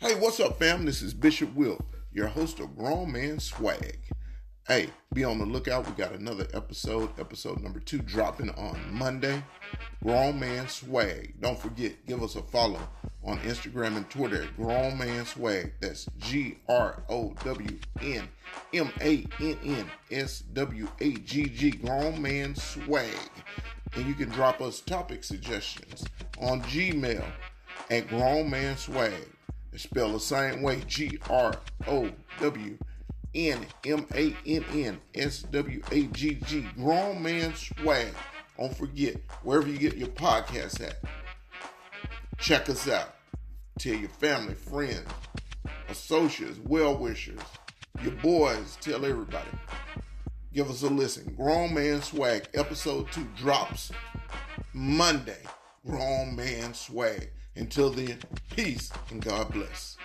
Hey, what's up, fam? This is Bishop Will, your host of Grown Man Swag. Hey, be on the lookout. We got another episode, episode number two, dropping on Monday. Grown Man Swag. Don't forget, give us a follow on Instagram and Twitter at Grown Man Swag. That's G R O W N M A N N S W A G G. Grown Man Swag. And you can drop us topic suggestions on Gmail at Grown Man Swag. It's spelled the same way G R O W N M A N N S W A G G. Grown Man Swag. Don't forget, wherever you get your podcast at, check us out. Tell your family, friends, associates, well wishers, your boys, tell everybody. Give us a listen. Grown Man Swag, episode 2 drops Monday. Grown Man Swag. Until then, peace and God bless.